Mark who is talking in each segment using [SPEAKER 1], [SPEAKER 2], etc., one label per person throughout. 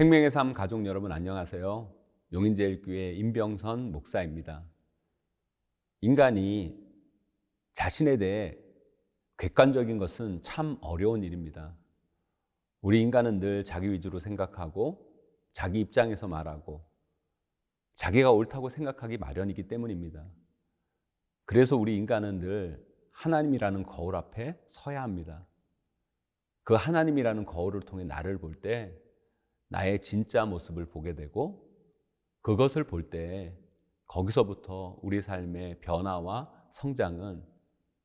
[SPEAKER 1] 생명의 삶 가족 여러분 안녕하세요. 용인제일교회 임병선 목사입니다. 인간이 자신에 대해 객관적인 것은 참 어려운 일입니다. 우리 인간은 늘 자기 위주로 생각하고 자기 입장에서 말하고 자기가 옳다고 생각하기 마련이기 때문입니다. 그래서 우리 인간은 늘 하나님이라는 거울 앞에 서야 합니다. 그 하나님이라는 거울을 통해 나를 볼때 나의 진짜 모습을 보게 되고 그것을 볼 때 거기서부터 우리 삶의 변화와 성장은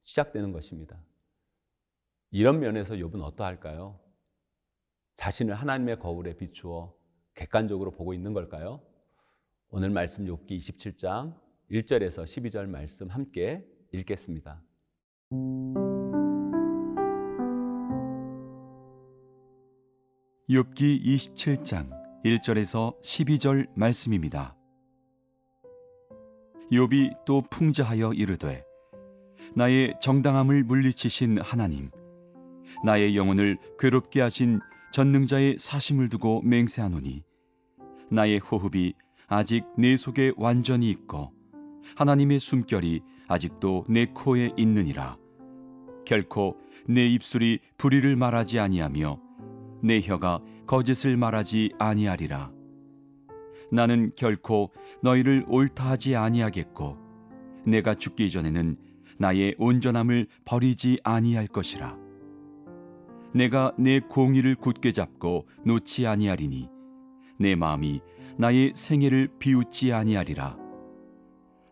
[SPEAKER 1] 시작되는 것입니다. 이런 면에서 욥은 어떠할까요? 자신을 하나님의 거울에 비추어 객관적으로 보고 있는 걸까요? 오늘 말씀 욥기 27장 1절에서 12절 말씀 함께 읽겠습니다.
[SPEAKER 2] 욥기 27장 1절에서 12절 말씀입니다. 욥이 또 풍자하여 이르되 나의 정당함을 물리치신 하나님 나의 영혼을 괴롭게 하신 전능자의 사심을 두고 맹세하노니 나의 호흡이 아직 내 속에 완전히 있고 하나님의 숨결이 아직도 내 코에 있느니라 결코 내 입술이 불의를 말하지 아니하며 내 혀가 거짓을 말하지 아니하리라. 나는 결코 너희를 옳다 하지 아니하겠고 내가 죽기 전에는 나의 온전함을 버리지 아니할 것이라. 내가 내 공의를 굳게 잡고 놓지 아니하리니 내 마음이 나의 생애를 비웃지 아니하리라.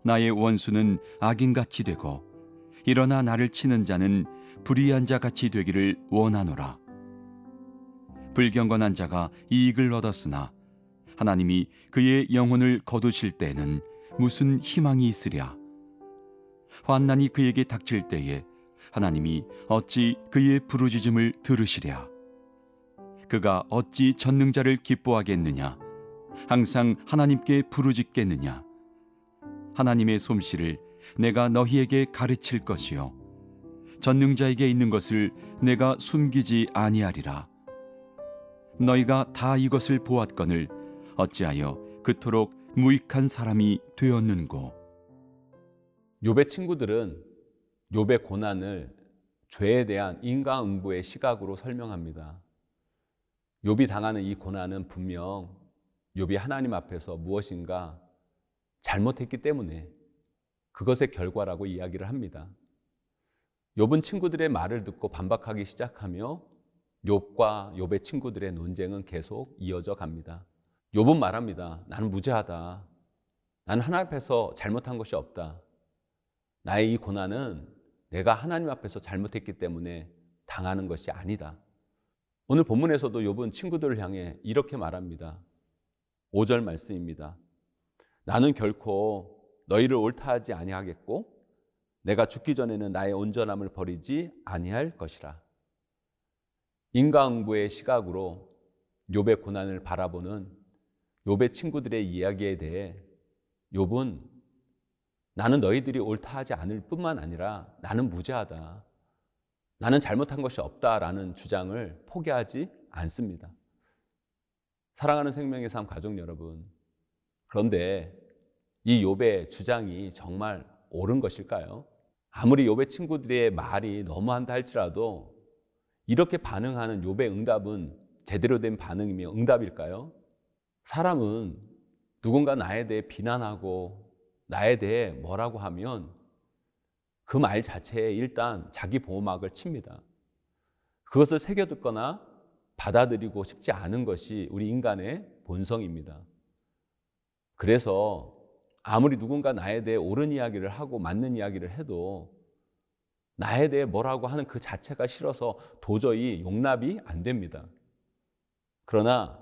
[SPEAKER 2] 나의 원수는 악인같이 되고 일어나 나를 치는 자는 불의한 자 같이 되기를 원하노라. 불경건한 자가 이익을 얻었으나 하나님이 그의 영혼을 거두실 때에는 무슨 희망이 있으랴? 환난이 그에게 닥칠 때에 하나님이 어찌 그의 부르짖음을 들으시랴? 그가 어찌 전능자를 기뻐하겠느냐? 항상 하나님께 부르짖겠느냐? 하나님의 솜씨를 내가 너희에게 가르칠 것이요. 전능자에게 있는 것을 내가 숨기지 아니하리라 너희가 다 이것을 보았거늘 어찌하여 그토록 무익한 사람이 되었는고
[SPEAKER 1] 욥의 친구들은 욥의 고난을 죄에 대한 인과응보의 시각으로 설명합니다. 욥이 당하는 이 고난은 분명 욥이 하나님 앞에서 무엇인가 잘못했기 때문에 그것의 결과라고 이야기를 합니다. 욥은 친구들의 말을 듣고 반박하기 시작하며 욥과 욥의 친구들의 논쟁은 계속 이어져 갑니다. 욥은 말합니다. 나는 무죄하다. 나는 하나님 앞에서 잘못한 것이 없다. 나의 이 고난은 내가 하나님 앞에서 잘못했기 때문에 당하는 것이 아니다. 오늘 본문에서도 욥은 친구들을 향해 이렇게 말합니다. 5절 말씀입니다. 나는 결코 너희를 옳다하지 아니하겠고 내가 죽기 전에는 나의 온전함을 버리지 아니할 것이라. 인과응보의 시각으로 욥의 고난을 바라보는 욥의 친구들의 이야기에 대해 욥은 나는 너희들이 옳다 하지 않을 뿐만 아니라 나는 무죄하다. 나는 잘못한 것이 없다라는 주장을 포기하지 않습니다. 사랑하는 생명의 삶 가족 여러분. 그런데 이 욥의 주장이 정말 옳은 것일까요? 아무리 욥의 친구들의 말이 너무한다 할지라도 이렇게 반응하는 욥의 응답은 제대로 된 반응이며 응답일까요? 사람은 누군가 나에 대해 비난하고 나에 대해 뭐라고 하면 그 말 자체에 일단 자기 보호막을 칩니다. 그것을 새겨 듣거나 받아들이고 싶지 않은 것이 우리 인간의 본성입니다. 그래서 아무리 누군가 나에 대해 옳은 이야기를 하고 맞는 이야기를 해도 나에 대해 뭐라고 하는 그 자체가 싫어서 도저히 용납이 안 됩니다. 그러나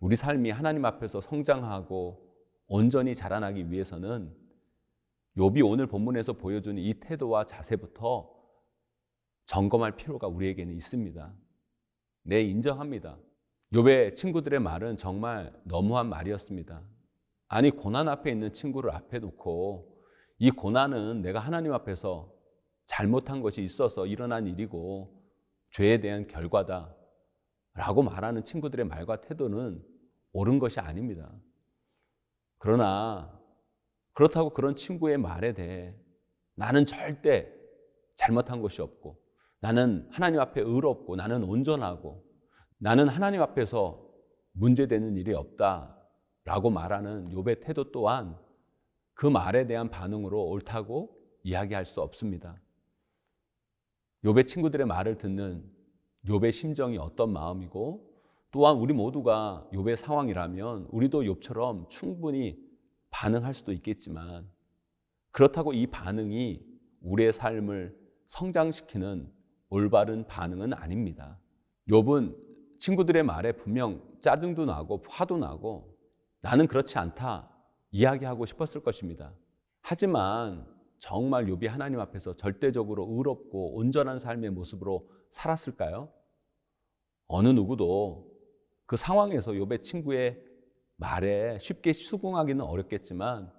[SPEAKER 1] 우리 삶이 하나님 앞에서 성장하고 온전히 자라나기 위해서는 욥이 오늘 본문에서 보여주는 이 태도와 자세부터 점검할 필요가 우리에게는 있습니다. 네, 인정합니다. 욥의 친구들의 말은 정말 너무한 말이었습니다. 아니 고난 앞에 있는 친구를 앞에 놓고 이 고난은 내가 하나님 앞에서 잘못한 것이 있어서 일어난 일이고 죄에 대한 결과다. 라고 말하는 친구들의 말과 태도는 옳은 것이 아닙니다. 그러나 그렇다고 그런 친구의 말에 대해 나는 절대 잘못한 것이 없고 나는 하나님 앞에 의롭고 나는 온전하고 나는 하나님 앞에서 문제되는 일이 없다 라고 말하는 욥의 태도 또한 그 말에 대한 반응으로 옳다고 이야기할 수 없습니다. 욥의 친구들의 말을 듣는 욥의 심정이 어떤 마음이고 또한 우리 모두가 욥의 상황이라면 우리도 욥처럼 충분히 반응할 수도 있겠지만 그렇다고 이 반응이 우리의 삶을 성장시키는 올바른 반응은 아닙니다. 욥은 친구들의 말에 분명 짜증도 나고 화도 나고 나는 그렇지 않다 이야기하고 싶었을 것입니다. 하지만 정말 욥이 하나님 앞에서 절대적으로 의롭고 온전한 삶의 모습으로 살았을까요? 어느 누구도 그 상황에서 욥의 친구의 말에 쉽게 수긍하기는 어렵겠지만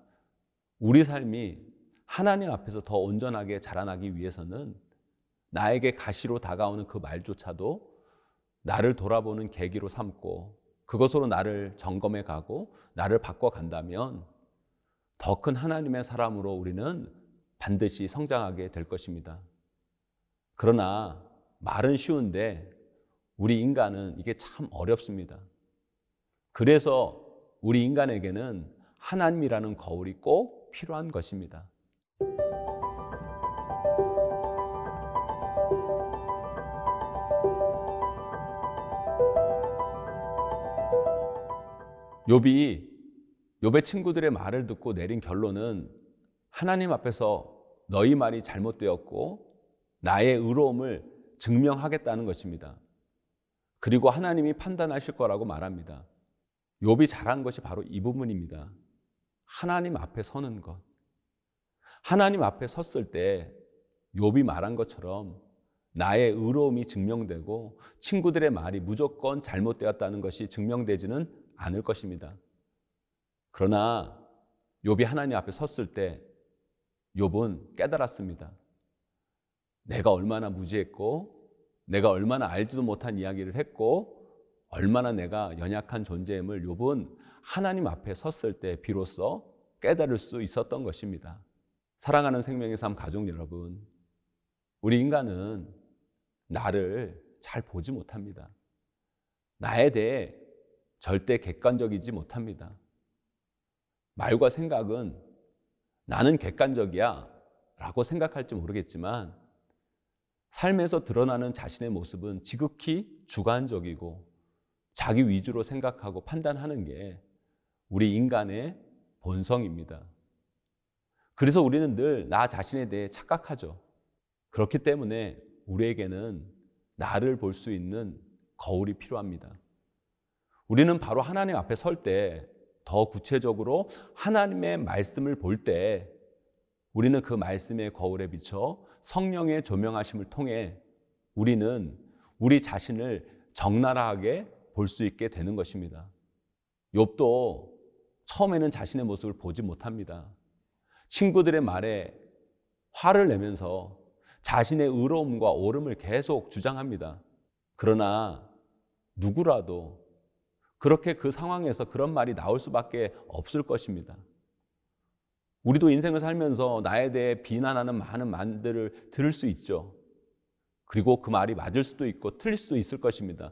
[SPEAKER 1] 우리 삶이 하나님 앞에서 더 온전하게 자라나기 위해서는 나에게 가시로 다가오는 그 말조차도 나를 돌아보는 계기로 삼고 그것으로 나를 점검해 가고 나를 바꿔 간다면 더 큰 하나님의 사람으로 우리는 반드시 성장하게 될 것입니다. 그러나 말은 쉬운데 우리 인간은 이게 참 어렵습니다. 그래서 우리 인간에게는 하나님이라는 거울이 꼭 필요한 것입니다. 욥이 욥의 친구들의 말을 듣고 내린 결론은 하나님 앞에서 너희 말이 잘못되었고 나의 의로움을 증명하겠다는 것입니다. 그리고 하나님이 판단하실 거라고 말합니다. 욥이 잘한 것이 바로 이 부분입니다. 하나님 앞에 서는 것. 하나님 앞에 섰을 때 욥이 말한 것처럼 나의 의로움이 증명되고 친구들의 말이 무조건 잘못되었다는 것이 증명되지는 않을 것입니다. 그러나 욥이 하나님 앞에 섰을 때 욥은 깨달았습니다. 내가 얼마나 무지했고 내가 얼마나 알지도 못한 이야기를 했고 얼마나 내가 연약한 존재임을 욥은 하나님 앞에 섰을 때 비로소 깨달을 수 있었던 것입니다. 사랑하는 생명의 삶 가족 여러분, 우리 인간은 나를 잘 보지 못합니다. 나에 대해 절대 객관적이지 못합니다. 말과 생각은 나는 객관적이야 라고 생각할지 모르겠지만 삶에서 드러나는 자신의 모습은 지극히 주관적이고 자기 위주로 생각하고 판단하는 게 우리 인간의 본성입니다. 그래서 우리는 늘 나 자신에 대해 착각하죠. 그렇기 때문에 우리에게는 나를 볼 수 있는 거울이 필요합니다. 우리는 바로 하나님 앞에 설 때 더 구체적으로 하나님의 말씀을 볼 때 우리는 그 말씀의 거울에 비춰 성령의 조명하심을 통해 우리는 우리 자신을 적나라하게 볼 수 있게 되는 것입니다. 욥도 처음에는 자신의 모습을 보지 못합니다. 친구들의 말에 화를 내면서 자신의 의로움과 옳음을 계속 주장합니다. 그러나 누구라도 그렇게 그 상황에서 그런 말이 나올 수밖에 없을 것입니다. 우리도 인생을 살면서 나에 대해 비난하는 많은 말들을 들을 수 있죠. 그리고 그 말이 맞을 수도 있고 틀릴 수도 있을 것입니다.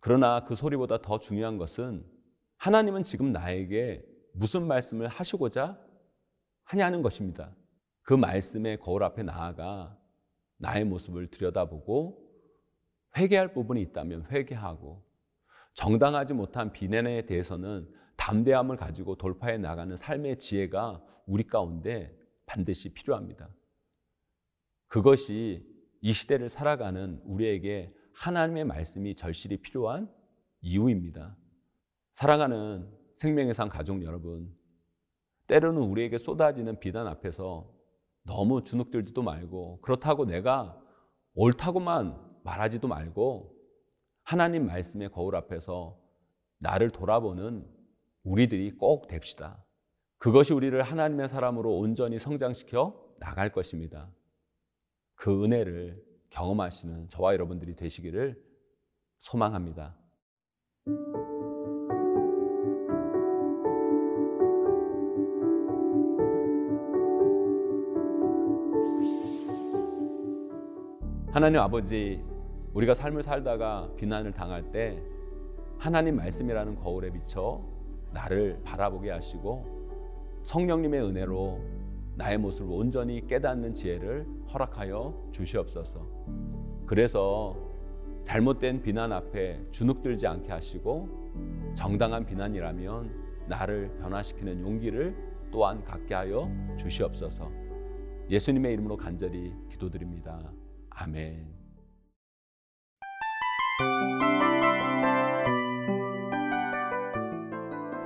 [SPEAKER 1] 그러나 그 소리보다 더 중요한 것은 하나님은 지금 나에게 무슨 말씀을 하시고자 하냐는 것입니다. 그 말씀의 거울 앞에 나아가 나의 모습을 들여다보고 회개할 부분이 있다면 회개하고 정당하지 못한 비난에 대해서는 담대함을 가지고 돌파해 나가는 삶의 지혜가 우리 가운데 반드시 필요합니다. 그것이 이 시대를 살아가는 우리에게 하나님의 말씀이 절실히 필요한 이유입니다. 사랑하는 생명의 상 가족 여러분, 때로는 우리에게 쏟아지는 비난 앞에서 너무 주눅들지도 말고 그렇다고 내가 옳다고만 말하지도 말고 하나님 말씀의 거울 앞에서 나를 돌아보는 우리들이 꼭 됩시다. 그것이 우리를 하나님의 사람으로 온전히 성장시켜 나갈 것입니다. 그 은혜를 경험하시는 저와 여러분들이 되시기를 소망합니다. 하나님 아버지, 우리가 삶을 살다가 비난을 당할 때 하나님 말씀이라는 거울에 비쳐 나를 바라보게 하시고 성령님의 은혜로 나의 모습을 온전히 깨닫는 지혜를 허락하여 주시옵소서. 그래서 잘못된 비난 앞에 주눅들지 않게 하시고 정당한 비난이라면 나를 변화시키는 용기를 또한 갖게 하여 주시옵소서. 예수님의 이름으로 간절히 기도드립니다. 아멘.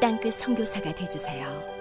[SPEAKER 3] 땅끝 선교사가 되주세요.